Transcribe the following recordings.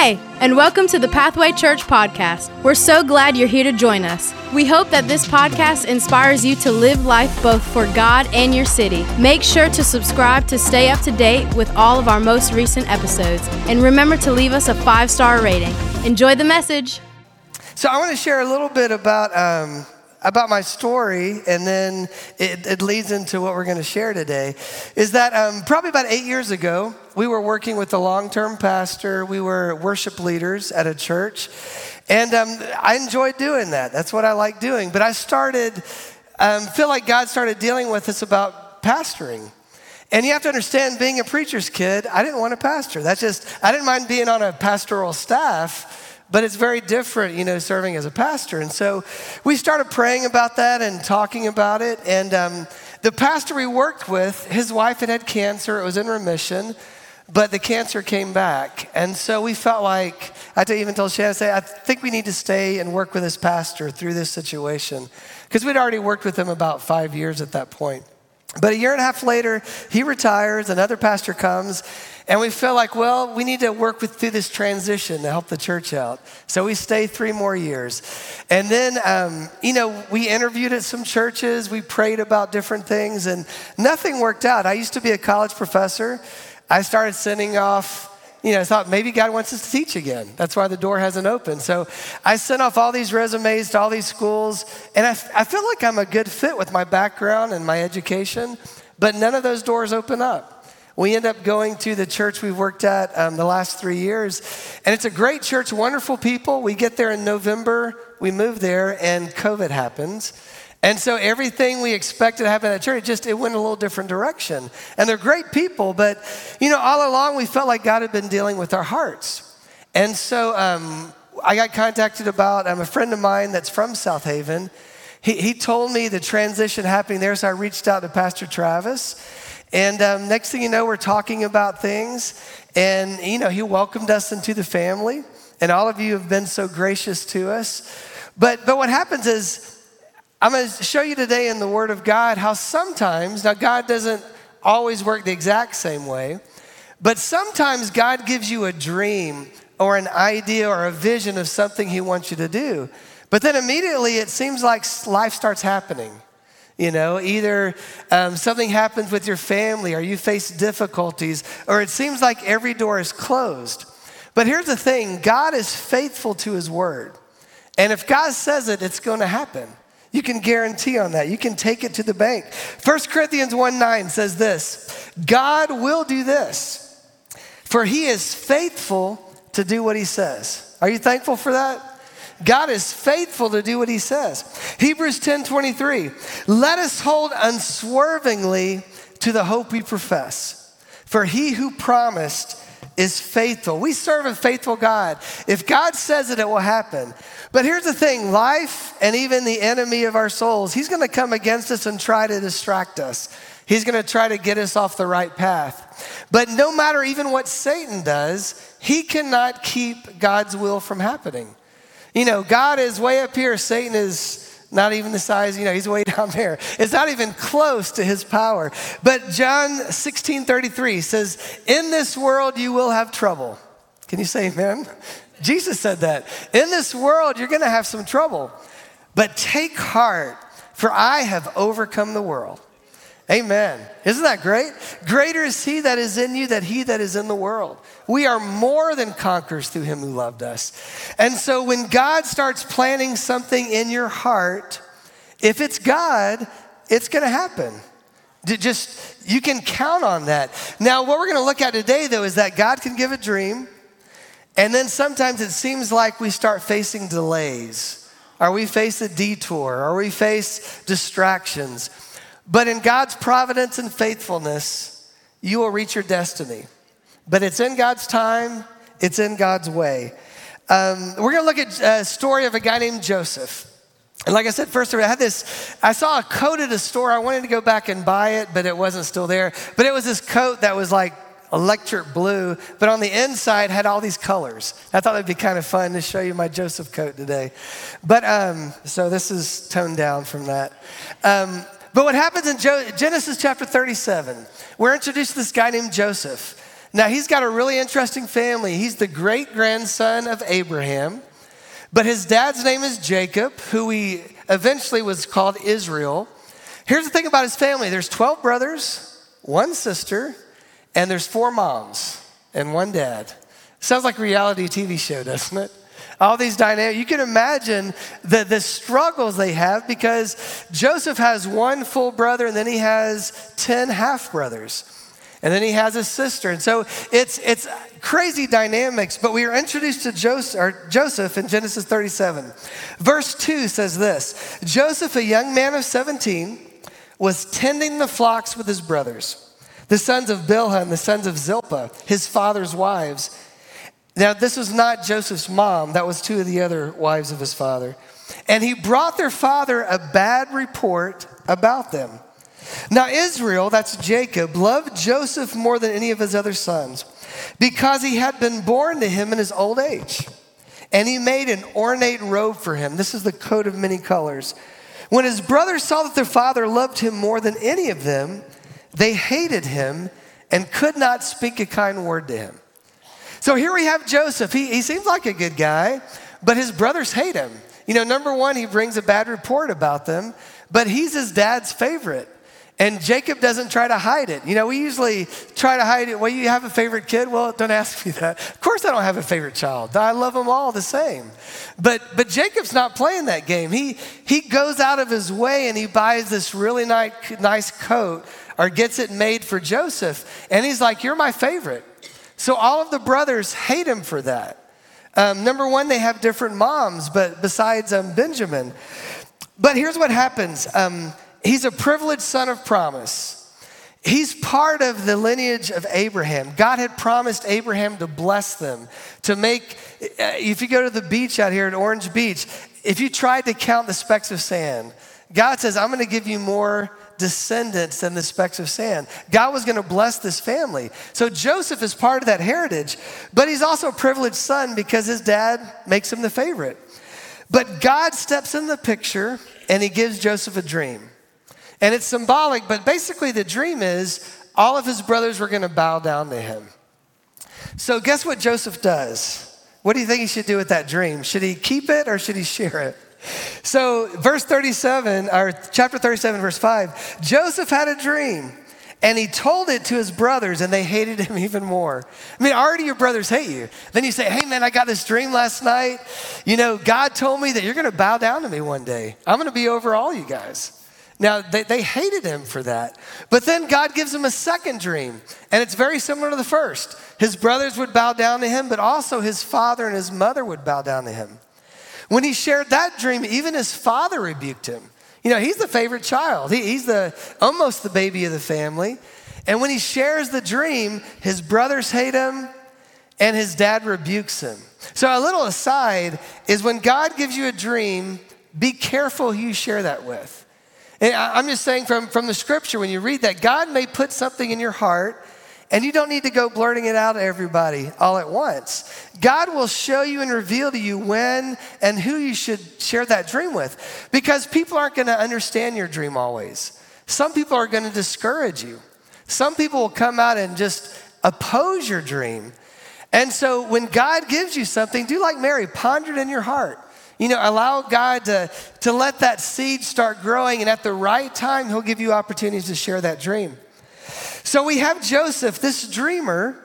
Hey, and welcome to the Pathway Church podcast. We're so glad you're here to join us. We hope that this podcast inspires you to live life both for God and your city. Make sure to subscribe to stay up to date with all of our most recent episodes. And remember to leave us a five star rating. Enjoy the message. So, I want to share a little bit about. Um, about my story, and then it, it, leads into what we're going to share today, is that um, probably about eight years ago, we were working with a long term pastor. We were worship leaders at a church. And um, I enjoyed doing that. That's what I like doing. But I started, um, feel like God started dealing with us about pastoring. And you have to understand, being a preacher's kid, I didn't want to pastor. That's just, I didn't mind being on a pastoral staff but it's very different, you know, serving as a pastor. And so we started praying about that and talking about it. And um, the pastor we worked with, his wife had had cancer, it was in remission, but the cancer came back. And so we felt like, I even told Shannon, I, say, I think we need to stay and work with this pastor through this situation. Because we'd already worked with him about five years at that point. But a year and a half later, he retires, another pastor comes, and we felt like, well, we need to work with, through this transition to help the church out. So we stay three more years. And then, um, you know, we interviewed at some churches, we prayed about different things, and nothing worked out. I used to be a college professor. I started sending off you know, I thought maybe God wants us to teach again. That's why the door hasn't opened. So I sent off all these resumes to all these schools, and I, I feel like I'm a good fit with my background and my education, but none of those doors open up we end up going to the church we've worked at um, the last three years. And it's a great church, wonderful people. We get there in November, we move there, and COVID happens. And so everything we expected to happen at church, just it went a little different direction. And they're great people, but you know, all along we felt like God had been dealing with our hearts. And so um, I got contacted about um, a friend of mine that's from South Haven. He, he told me the transition happening there, so I reached out to Pastor Travis. And um, next thing you know, we're talking about things. And, you know, he welcomed us into the family. And all of you have been so gracious to us. But, but what happens is, I'm going to show you today in the Word of God how sometimes, now, God doesn't always work the exact same way, but sometimes God gives you a dream or an idea or a vision of something He wants you to do. But then immediately it seems like life starts happening. You know, either um, something happens with your family or you face difficulties, or it seems like every door is closed. But here's the thing God is faithful to his word. And if God says it, it's going to happen. You can guarantee on that. You can take it to the bank. 1 Corinthians 1 9 says this God will do this, for he is faithful to do what he says. Are you thankful for that? God is faithful to do what he says. Hebrews 10 23. Let us hold unswervingly to the hope we profess. For he who promised is faithful. We serve a faithful God. If God says it, it will happen. But here's the thing life and even the enemy of our souls, he's going to come against us and try to distract us. He's going to try to get us off the right path. But no matter even what Satan does, he cannot keep God's will from happening. You know, God is way up here, Satan is not even the size, you know, he's way down there. It's not even close to his power. But John 16 33 says, In this world you will have trouble. Can you say amen? Jesus said that. In this world you're going to have some trouble. But take heart, for I have overcome the world. Amen. Isn't that great? Greater is he that is in you than he that is in the world. We are more than conquerors through him who loved us. And so when God starts planting something in your heart, if it's God, it's going to happen. Just, you can count on that. Now, what we're going to look at today, though, is that God can give a dream, and then sometimes it seems like we start facing delays, or we face a detour, or we face distractions. But in God's providence and faithfulness, you will reach your destiny. But it's in God's time, it's in God's way. Um, we're going to look at a story of a guy named Joseph. And like I said, first I had this, I saw a coat at a store. I wanted to go back and buy it, but it wasn't still there. But it was this coat that was like electric blue, but on the inside had all these colors. I thought it'd be kind of fun to show you my Joseph coat today. But um, so this is toned down from that. Um, but what happens in Genesis chapter 37, we're introduced to this guy named Joseph. Now, he's got a really interesting family. He's the great grandson of Abraham, but his dad's name is Jacob, who he eventually was called Israel. Here's the thing about his family there's 12 brothers, one sister, and there's four moms and one dad. Sounds like a reality TV show, doesn't it? All these dynamics. You can imagine the, the struggles they have because Joseph has one full brother and then he has 10 half brothers. And then he has a sister. And so it's, it's crazy dynamics, but we are introduced to Joseph, Joseph in Genesis 37. Verse 2 says this Joseph, a young man of 17, was tending the flocks with his brothers, the sons of Bilhah and the sons of Zilpah, his father's wives. Now, this was not Joseph's mom, that was two of the other wives of his father. And he brought their father a bad report about them. Now, Israel, that's Jacob, loved Joseph more than any of his other sons because he had been born to him in his old age. And he made an ornate robe for him. This is the coat of many colors. When his brothers saw that their father loved him more than any of them, they hated him and could not speak a kind word to him. So here we have Joseph. He, he seems like a good guy, but his brothers hate him. You know, number one, he brings a bad report about them, but he's his dad's favorite. And Jacob doesn't try to hide it. You know, we usually try to hide it. Well, you have a favorite kid? Well, don't ask me that. Of course, I don't have a favorite child. I love them all the same. But, but Jacob's not playing that game. He, he goes out of his way and he buys this really nice, nice coat or gets it made for Joseph. And he's like, You're my favorite. So all of the brothers hate him for that. Um, number one, they have different moms, but besides um, Benjamin. But here's what happens um, he's a privileged son of promise. He's part of the lineage of Abraham. God had promised Abraham to bless them, to make, uh, if you go to the beach out here at Orange Beach, if you tried to count the specks of sand, God says, I'm going to give you more descendants than the specks of sand. God was going to bless this family. So Joseph is part of that heritage, but he's also a privileged son because his dad makes him the favorite. But God steps in the picture and he gives Joseph a dream. And it's symbolic, but basically the dream is all of his brothers were going to bow down to him. So guess what Joseph does? What do you think he should do with that dream? Should he keep it or should he share it? So, verse 37, or chapter 37, verse 5, Joseph had a dream and he told it to his brothers and they hated him even more. I mean, already your brothers hate you. Then you say, hey man, I got this dream last night. You know, God told me that you're going to bow down to me one day. I'm going to be over all you guys. Now, they, they hated him for that. But then God gives him a second dream, and it's very similar to the first. His brothers would bow down to him, but also his father and his mother would bow down to him. When he shared that dream, even his father rebuked him. You know, he's the favorite child. He, he's the almost the baby of the family. And when he shares the dream, his brothers hate him and his dad rebukes him. So a little aside is when God gives you a dream, be careful who you share that with. And I'm just saying from, from the scripture, when you read that, God may put something in your heart and you don't need to go blurting it out to everybody all at once. God will show you and reveal to you when and who you should share that dream with because people aren't going to understand your dream always. Some people are going to discourage you. Some people will come out and just oppose your dream. And so when God gives you something, do like Mary, ponder it in your heart. You know, allow God to, to let that seed start growing, and at the right time, He'll give you opportunities to share that dream. So we have Joseph, this dreamer,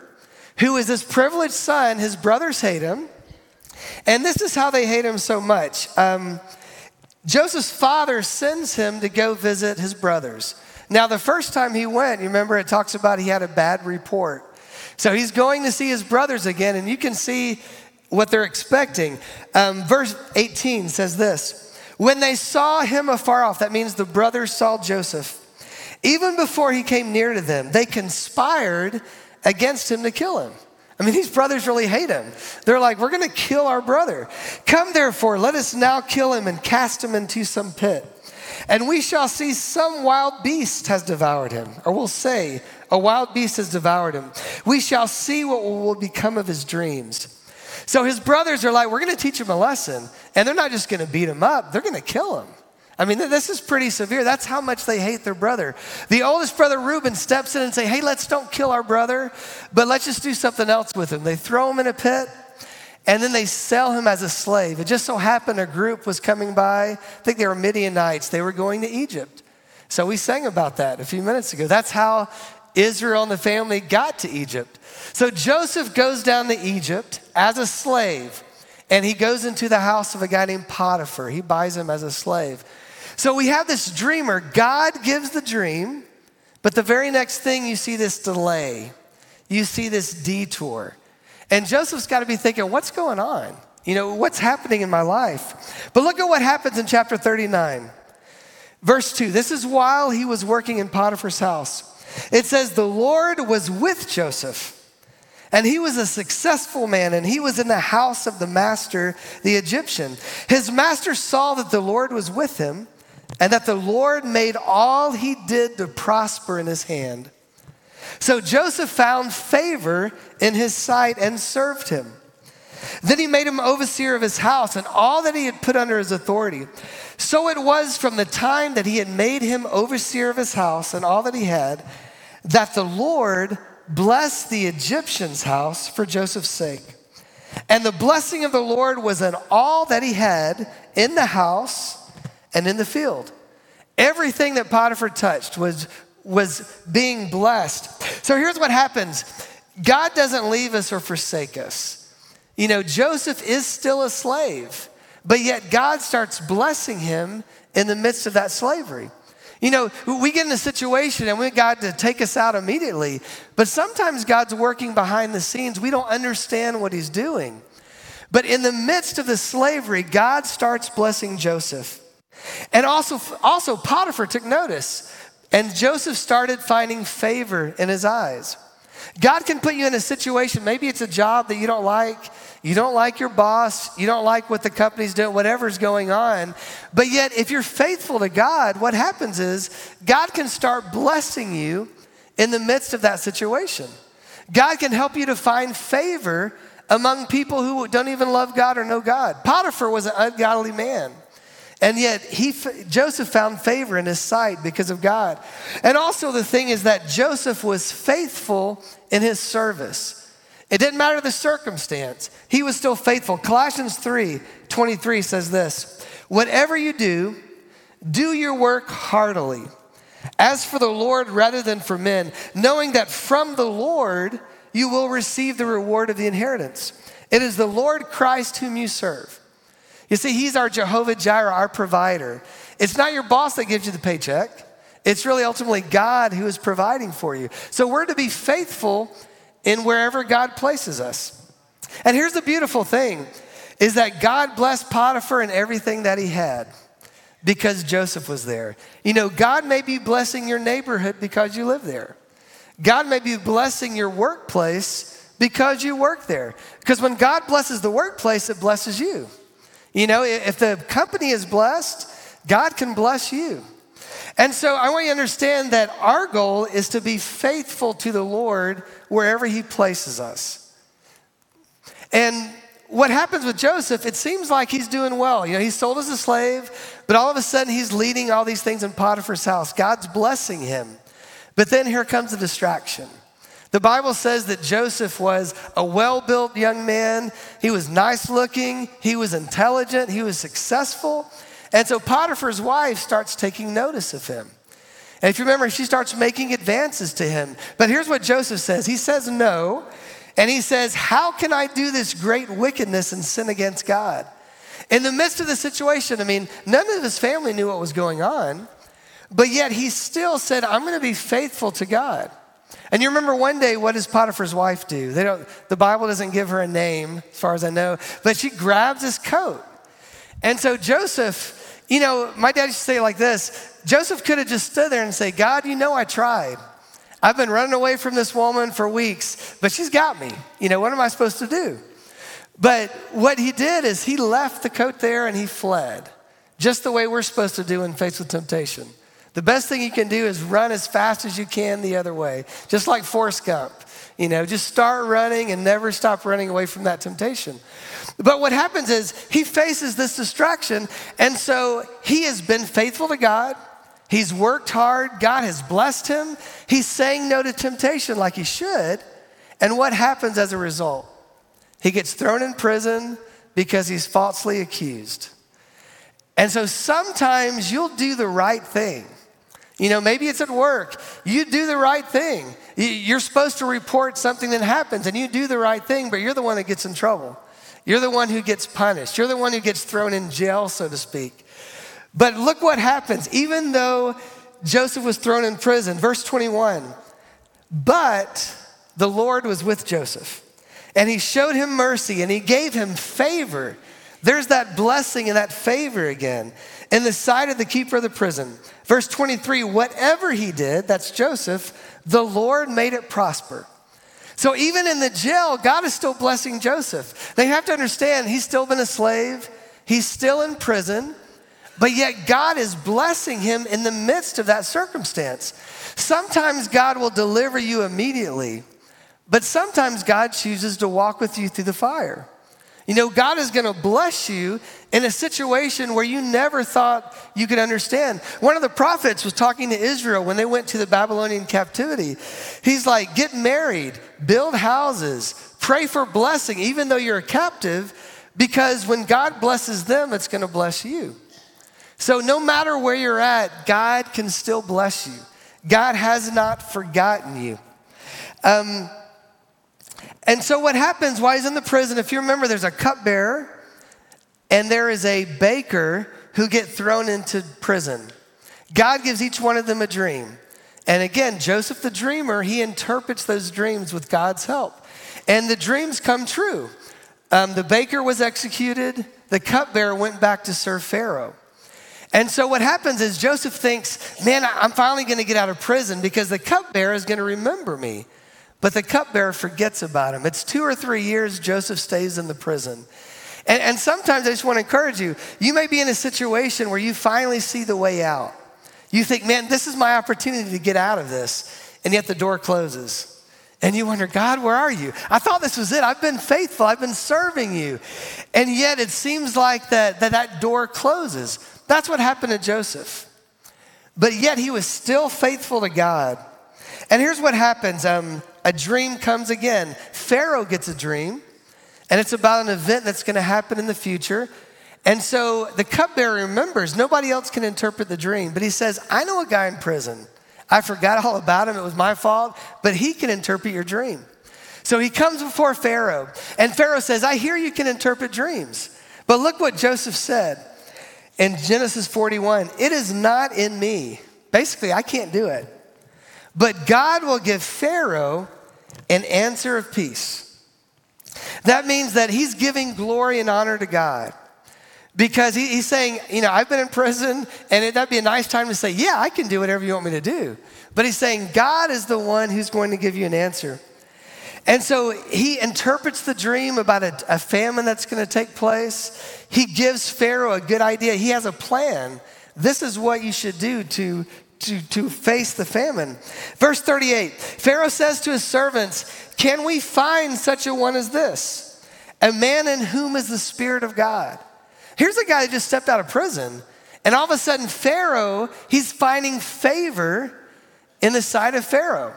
who is this privileged son. His brothers hate him. And this is how they hate him so much. Um, Joseph's father sends him to go visit his brothers. Now, the first time he went, you remember it talks about he had a bad report. So he's going to see his brothers again, and you can see what they're expecting. Um, verse 18 says this When they saw him afar off, that means the brothers saw Joseph even before he came near to them, they conspired against him to kill him. I mean, these brothers really hate him. They're like, we're going to kill our brother. Come therefore, let us now kill him and cast him into some pit. And we shall see some wild beast has devoured him. Or we'll say, a wild beast has devoured him. We shall see what will become of his dreams. So his brothers are like, we're going to teach him a lesson. And they're not just going to beat him up, they're going to kill him. I mean, this is pretty severe. That's how much they hate their brother. The oldest brother, Reuben, steps in and say, hey, let's don't kill our brother, but let's just do something else with him. They throw him in a pit, and then they sell him as a slave. It just so happened a group was coming by. I think they were Midianites. They were going to Egypt. So we sang about that a few minutes ago. That's how Israel and the family got to Egypt. So Joseph goes down to Egypt as a slave, and he goes into the house of a guy named Potiphar. He buys him as a slave. So we have this dreamer. God gives the dream, but the very next thing you see this delay, you see this detour. And Joseph's got to be thinking, what's going on? You know, what's happening in my life? But look at what happens in chapter 39. Verse 2 this is while he was working in Potiphar's house. It says, The Lord was with Joseph, and he was a successful man, and he was in the house of the master, the Egyptian. His master saw that the Lord was with him, and that the Lord made all he did to prosper in his hand. So Joseph found favor in his sight and served him. Then he made him overseer of his house and all that he had put under his authority. So it was from the time that he had made him overseer of his house and all that he had, that the Lord blessed the Egyptian's house for Joseph's sake. And the blessing of the Lord was in all that he had in the house and in the field. Everything that Potiphar touched was, was being blessed. So here's what happens God doesn't leave us or forsake us. You know, Joseph is still a slave, but yet God starts blessing him in the midst of that slavery. You know, we get in a situation and we want God to take us out immediately, but sometimes God's working behind the scenes. We don't understand what He's doing. But in the midst of the slavery, God starts blessing Joseph. And also, also Potiphar took notice, and Joseph started finding favor in his eyes. God can put you in a situation, maybe it's a job that you don't like, you don't like your boss, you don't like what the company's doing, whatever's going on. But yet, if you're faithful to God, what happens is God can start blessing you in the midst of that situation. God can help you to find favor among people who don't even love God or know God. Potiphar was an ungodly man. And yet he Joseph found favor in his sight because of God. And also the thing is that Joseph was faithful in his service. It didn't matter the circumstance. He was still faithful. Colossians 3 23 says this Whatever you do, do your work heartily, as for the Lord rather than for men, knowing that from the Lord you will receive the reward of the inheritance. It is the Lord Christ whom you serve. You see, He's our Jehovah Jireh, our provider. It's not your boss that gives you the paycheck, it's really ultimately God who is providing for you. So we're to be faithful in wherever God places us. And here's the beautiful thing is that God blessed Potiphar and everything that he had because Joseph was there. You know, God may be blessing your neighborhood because you live there. God may be blessing your workplace because you work there. Because when God blesses the workplace, it blesses you. You know, if the company is blessed, God can bless you. And so I want you to understand that our goal is to be faithful to the Lord wherever He places us. And what happens with Joseph, it seems like he's doing well. You know, he's sold as a slave, but all of a sudden he's leading all these things in Potiphar's house. God's blessing him. But then here comes a distraction. The Bible says that Joseph was a well built young man. He was nice looking, he was intelligent, he was successful. And so Potiphar's wife starts taking notice of him. And if you remember, she starts making advances to him. But here's what Joseph says He says no. And he says, How can I do this great wickedness and sin against God? In the midst of the situation, I mean, none of his family knew what was going on, but yet he still said, I'm going to be faithful to God. And you remember one day, what does Potiphar's wife do? They don't, the Bible doesn't give her a name, as far as I know, but she grabs his coat. And so Joseph, you know, my dad used to say like this Joseph could have just stood there and say, God, you know I tried. I've been running away from this woman for weeks, but she's got me. You know, what am I supposed to do? But what he did is he left the coat there and he fled, just the way we're supposed to do in face with temptation. The best thing you can do is run as fast as you can the other way, just like Forrest Gump. You know, just start running and never stop running away from that temptation. But what happens is he faces this distraction, and so he has been faithful to God. He's worked hard. God has blessed him. He's saying no to temptation like he should. And what happens as a result? He gets thrown in prison because he's falsely accused. And so sometimes you'll do the right thing. You know, maybe it's at work. You do the right thing. You're supposed to report something that happens and you do the right thing, but you're the one that gets in trouble. You're the one who gets punished. You're the one who gets thrown in jail, so to speak. But look what happens. Even though Joseph was thrown in prison, verse 21, but the Lord was with Joseph and he showed him mercy and he gave him favor. There's that blessing and that favor again in the sight of the keeper of the prison. Verse 23 whatever he did, that's Joseph, the Lord made it prosper. So even in the jail, God is still blessing Joseph. They have to understand he's still been a slave, he's still in prison, but yet God is blessing him in the midst of that circumstance. Sometimes God will deliver you immediately, but sometimes God chooses to walk with you through the fire. You know, God is going to bless you in a situation where you never thought you could understand. One of the prophets was talking to Israel when they went to the Babylonian captivity. He's like, get married, build houses, pray for blessing, even though you're a captive, because when God blesses them, it's going to bless you. So, no matter where you're at, God can still bless you. God has not forgotten you. Um, and so, what happens while he's in the prison, if you remember, there's a cupbearer and there is a baker who get thrown into prison. God gives each one of them a dream. And again, Joseph the dreamer, he interprets those dreams with God's help. And the dreams come true. Um, the baker was executed, the cupbearer went back to serve Pharaoh. And so what happens is Joseph thinks, man, I'm finally going to get out of prison because the cupbearer is going to remember me. But the cupbearer forgets about him. It's two or three years Joseph stays in the prison. And, and sometimes I just want to encourage you you may be in a situation where you finally see the way out. You think, man, this is my opportunity to get out of this. And yet the door closes. And you wonder, God, where are you? I thought this was it. I've been faithful. I've been serving you. And yet it seems like that, that, that door closes. That's what happened to Joseph. But yet he was still faithful to God. And here's what happens um, a dream comes again. Pharaoh gets a dream, and it's about an event that's going to happen in the future. And so the cupbearer remembers, nobody else can interpret the dream, but he says, I know a guy in prison. I forgot all about him. It was my fault, but he can interpret your dream. So he comes before Pharaoh, and Pharaoh says, I hear you can interpret dreams. But look what Joseph said in Genesis 41 It is not in me. Basically, I can't do it. But God will give Pharaoh an answer of peace. That means that he's giving glory and honor to God. Because he, he's saying, you know, I've been in prison, and it, that'd be a nice time to say, yeah, I can do whatever you want me to do. But he's saying, God is the one who's going to give you an answer. And so he interprets the dream about a, a famine that's going to take place. He gives Pharaoh a good idea. He has a plan. This is what you should do to, to, to face the famine. Verse 38 Pharaoh says to his servants, Can we find such a one as this? A man in whom is the Spirit of God. Here's a guy who just stepped out of prison, and all of a sudden, Pharaoh, he's finding favor in the sight of Pharaoh.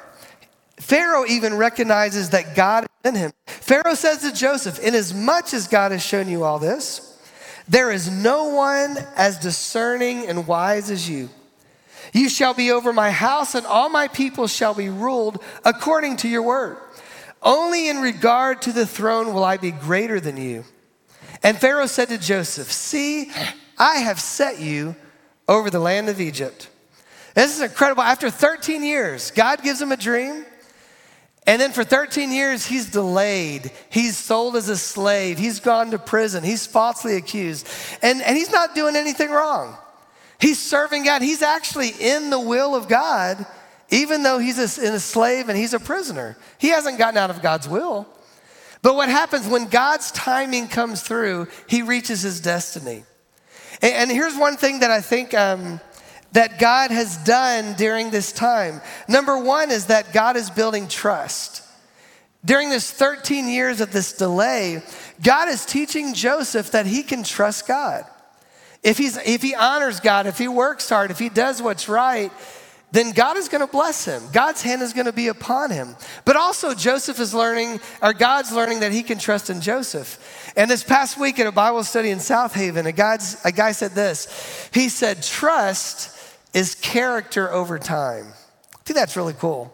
Pharaoh even recognizes that God is in him. Pharaoh says to Joseph, Inasmuch as God has shown you all this, there is no one as discerning and wise as you. You shall be over my house, and all my people shall be ruled according to your word. Only in regard to the throne will I be greater than you. And Pharaoh said to Joseph, See, I have set you over the land of Egypt. This is incredible. After 13 years, God gives him a dream. And then for 13 years, he's delayed. He's sold as a slave. He's gone to prison. He's falsely accused. And, and he's not doing anything wrong. He's serving God. He's actually in the will of God, even though he's a, a slave and he's a prisoner. He hasn't gotten out of God's will. But what happens when God's timing comes through, he reaches his destiny. And, and here's one thing that I think um, that God has done during this time. Number one is that God is building trust. During this 13 years of this delay, God is teaching Joseph that he can trust God. If, he's, if he honors God, if he works hard, if he does what's right, then God is going to bless him. God's hand is going to be upon him. But also, Joseph is learning, or God's learning that he can trust in Joseph. And this past week at a Bible study in South Haven, a, a guy said this. He said, Trust is character over time. I think that's really cool.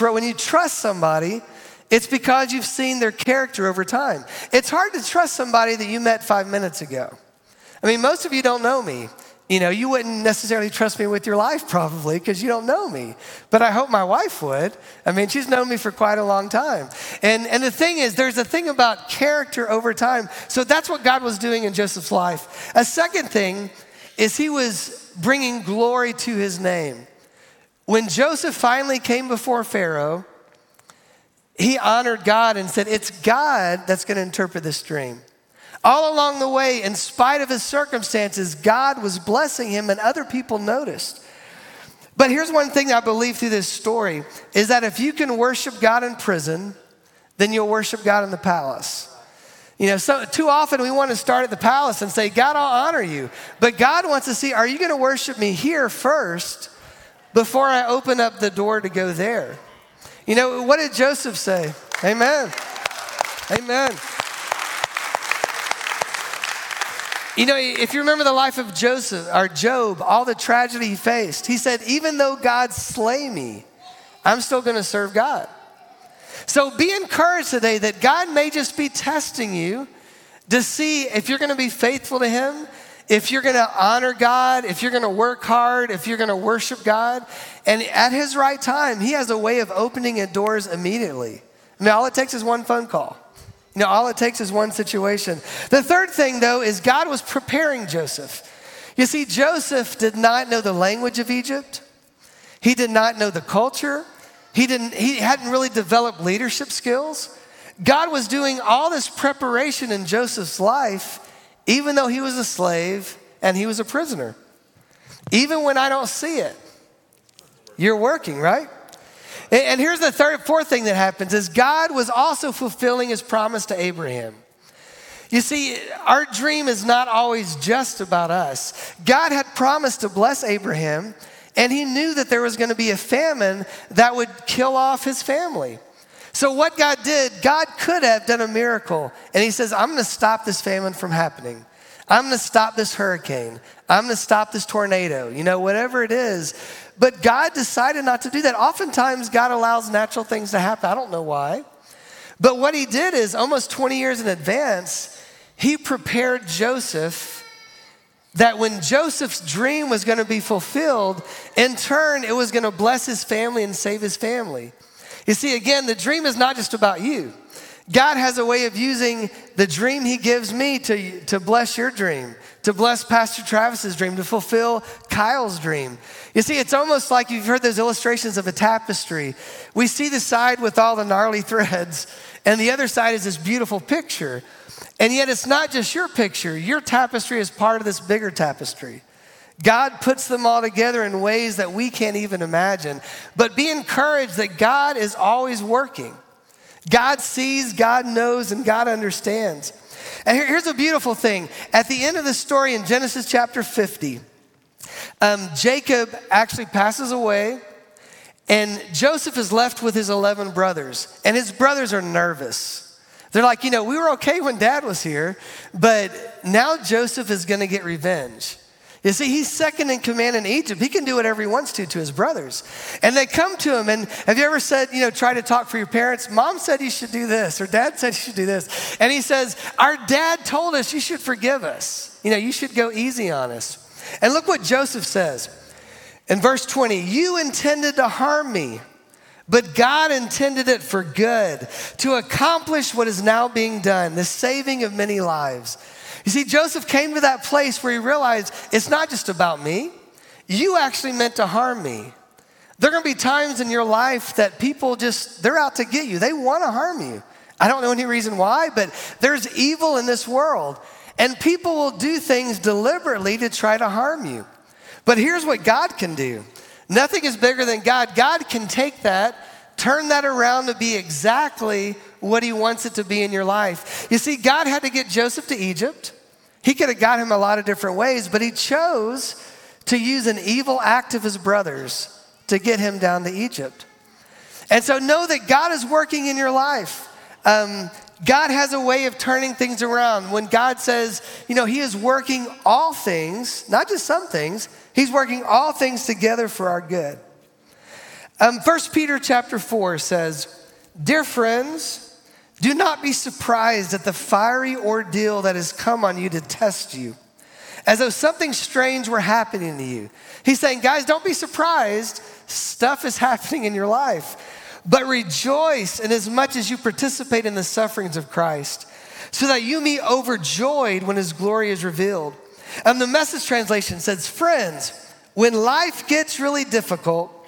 When you trust somebody, it's because you've seen their character over time. It's hard to trust somebody that you met five minutes ago. I mean, most of you don't know me. You know, you wouldn't necessarily trust me with your life probably because you don't know me. But I hope my wife would. I mean, she's known me for quite a long time. And, and the thing is, there's a thing about character over time. So that's what God was doing in Joseph's life. A second thing is he was bringing glory to his name. When Joseph finally came before Pharaoh, he honored God and said, It's God that's going to interpret this dream. All along the way, in spite of his circumstances, God was blessing him and other people noticed. But here's one thing I believe through this story is that if you can worship God in prison, then you'll worship God in the palace. You know, so too often we want to start at the palace and say, God, I'll honor you. But God wants to see, are you going to worship me here first before I open up the door to go there? You know, what did Joseph say? Amen. Amen. You know, if you remember the life of Joseph or Job, all the tragedy he faced, he said, Even though God slay me, I'm still going to serve God. So be encouraged today that God may just be testing you to see if you're going to be faithful to Him if you're gonna honor God, if you're gonna work hard, if you're gonna worship God, and at His right time, He has a way of opening doors immediately. I mean, all it takes is one phone call. You know, all it takes is one situation. The third thing, though, is God was preparing Joseph. You see, Joseph did not know the language of Egypt. He did not know the culture. He, didn't, he hadn't really developed leadership skills. God was doing all this preparation in Joseph's life even though he was a slave and he was a prisoner. Even when I don't see it, you're working, right? And here's the third, fourth thing that happens is God was also fulfilling his promise to Abraham. You see, our dream is not always just about us. God had promised to bless Abraham, and he knew that there was going to be a famine that would kill off his family. So, what God did, God could have done a miracle. And He says, I'm going to stop this famine from happening. I'm going to stop this hurricane. I'm going to stop this tornado, you know, whatever it is. But God decided not to do that. Oftentimes, God allows natural things to happen. I don't know why. But what He did is almost 20 years in advance, He prepared Joseph that when Joseph's dream was going to be fulfilled, in turn, it was going to bless his family and save his family. You see, again, the dream is not just about you. God has a way of using the dream He gives me to, to bless your dream, to bless Pastor Travis's dream, to fulfill Kyle's dream. You see, it's almost like you've heard those illustrations of a tapestry. We see the side with all the gnarly threads, and the other side is this beautiful picture. And yet, it's not just your picture, your tapestry is part of this bigger tapestry. God puts them all together in ways that we can't even imagine. But be encouraged that God is always working. God sees, God knows, and God understands. And here, here's a beautiful thing. At the end of the story in Genesis chapter 50, um, Jacob actually passes away, and Joseph is left with his 11 brothers, and his brothers are nervous. They're like, you know, we were okay when dad was here, but now Joseph is gonna get revenge. You see, he's second in command in Egypt. He can do whatever he wants to to his brothers. And they come to him, and have you ever said, you know, try to talk for your parents? Mom said you should do this, or dad said you should do this. And he says, Our dad told us you should forgive us. You know, you should go easy on us. And look what Joseph says in verse 20 You intended to harm me. But God intended it for good, to accomplish what is now being done, the saving of many lives. You see, Joseph came to that place where he realized it's not just about me. You actually meant to harm me. There are gonna be times in your life that people just, they're out to get you. They wanna harm you. I don't know any reason why, but there's evil in this world. And people will do things deliberately to try to harm you. But here's what God can do nothing is bigger than God. God can take that, turn that around to be exactly what He wants it to be in your life. You see, God had to get Joseph to Egypt. He could have got him a lot of different ways, but He chose to use an evil act of His brothers to get him down to Egypt. And so know that God is working in your life. Um, God has a way of turning things around. When God says, you know, He is working all things, not just some things, He's working all things together for our good. Um, 1 Peter chapter 4 says, Dear friends, do not be surprised at the fiery ordeal that has come on you to test you, as though something strange were happening to you. He's saying, guys, don't be surprised. Stuff is happening in your life. But rejoice in as much as you participate in the sufferings of Christ, so that you be overjoyed when his glory is revealed. And the message translation says, Friends, when life gets really difficult,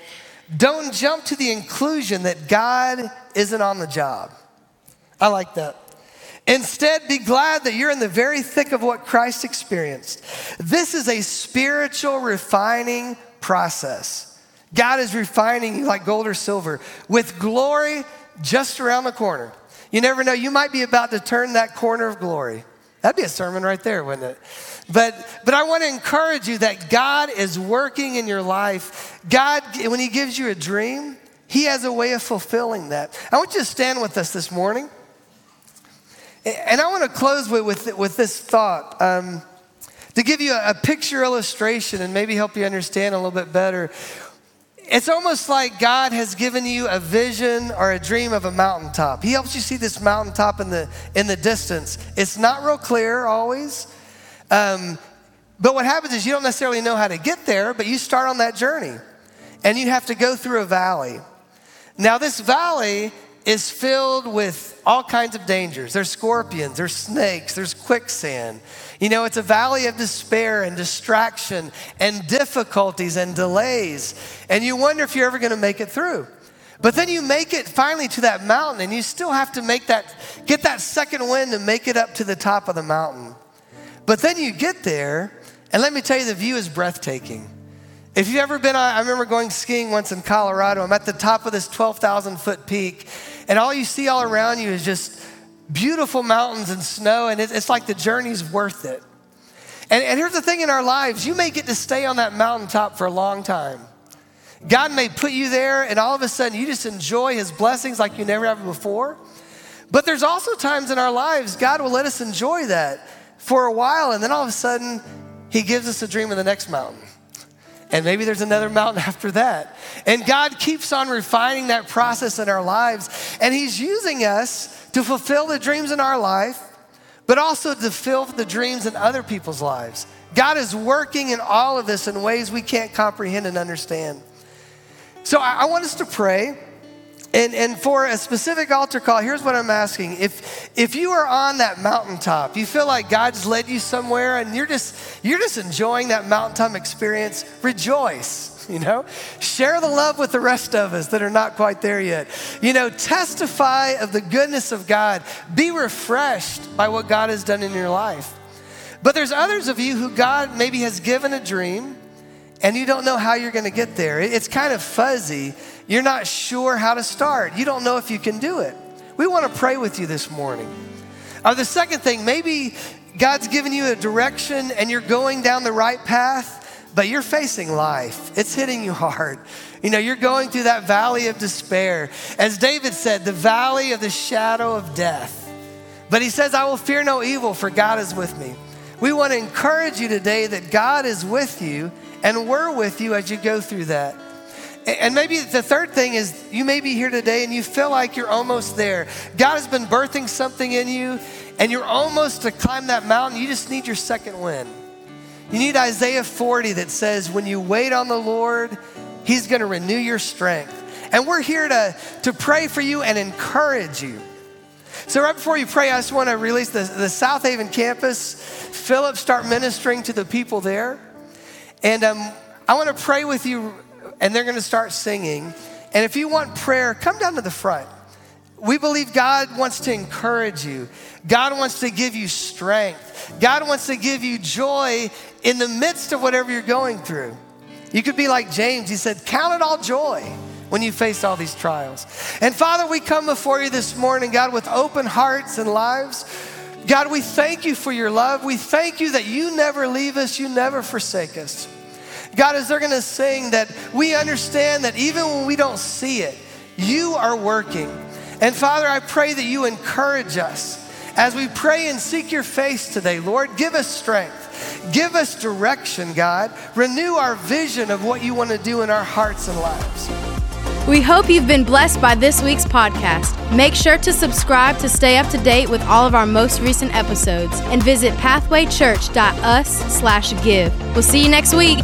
don't jump to the inclusion that God isn't on the job. I like that. Instead, be glad that you're in the very thick of what Christ experienced. This is a spiritual refining process. God is refining you like gold or silver with glory just around the corner. You never know, you might be about to turn that corner of glory. That'd be a sermon right there, wouldn't it? But, but I want to encourage you that God is working in your life. God, when He gives you a dream, He has a way of fulfilling that. I want you to stand with us this morning. And I want to close with, with, with this thought um, to give you a, a picture illustration and maybe help you understand a little bit better. It's almost like God has given you a vision or a dream of a mountaintop. He helps you see this mountaintop in the, in the distance. It's not real clear always. Um, but what happens is you don't necessarily know how to get there, but you start on that journey and you have to go through a valley. Now, this valley is filled with all kinds of dangers. There's scorpions, there's snakes, there's quicksand. You know, it's a valley of despair and distraction and difficulties and delays. And you wonder if you're ever going to make it through. But then you make it finally to that mountain and you still have to make that get that second wind to make it up to the top of the mountain. But then you get there and let me tell you the view is breathtaking. If you've ever been, I remember going skiing once in Colorado. I'm at the top of this 12,000 foot peak, and all you see all around you is just beautiful mountains and snow, and it's like the journey's worth it. And, and here's the thing in our lives you may get to stay on that mountaintop for a long time. God may put you there, and all of a sudden you just enjoy His blessings like you never have before. But there's also times in our lives God will let us enjoy that for a while, and then all of a sudden He gives us a dream of the next mountain. And maybe there's another mountain after that. And God keeps on refining that process in our lives. And He's using us to fulfill the dreams in our life, but also to fulfill the dreams in other people's lives. God is working in all of this in ways we can't comprehend and understand. So I, I want us to pray. And, and for a specific altar call, here's what I'm asking. If, if you are on that mountaintop, you feel like God's led you somewhere and you're just, you're just enjoying that mountaintop experience, rejoice. You know, share the love with the rest of us that are not quite there yet. You know, testify of the goodness of God. Be refreshed by what God has done in your life. But there's others of you who God maybe has given a dream and you don't know how you're going to get there. It's kind of fuzzy. You're not sure how to start. You don't know if you can do it. We want to pray with you this morning. Or the second thing, maybe God's given you a direction and you're going down the right path, but you're facing life. It's hitting you hard. You know, you're going through that valley of despair. As David said, the valley of the shadow of death. But he says, I will fear no evil, for God is with me. We want to encourage you today that God is with you and we're with you as you go through that. And maybe the third thing is you may be here today and you feel like you're almost there. God has been birthing something in you and you're almost to climb that mountain. You just need your second wind. You need Isaiah 40 that says, when you wait on the Lord, He's going to renew your strength. And we're here to, to pray for you and encourage you. So, right before you pray, I just want to release the, the South Haven campus. Philip, start ministering to the people there. And um, I want to pray with you, and they're going to start singing. And if you want prayer, come down to the front. We believe God wants to encourage you. God wants to give you strength. God wants to give you joy in the midst of whatever you're going through. You could be like James. He said, Count it all joy when you face all these trials. And Father, we come before you this morning, God, with open hearts and lives. God, we thank you for your love. We thank you that you never leave us, you never forsake us. God, as they're gonna sing, that we understand that even when we don't see it, you are working. And Father, I pray that you encourage us as we pray and seek your face today. Lord, give us strength, give us direction, God. Renew our vision of what you wanna do in our hearts and lives. We hope you've been blessed by this week's podcast. Make sure to subscribe to stay up to date with all of our most recent episodes and visit pathwaychurch.us/give. We'll see you next week.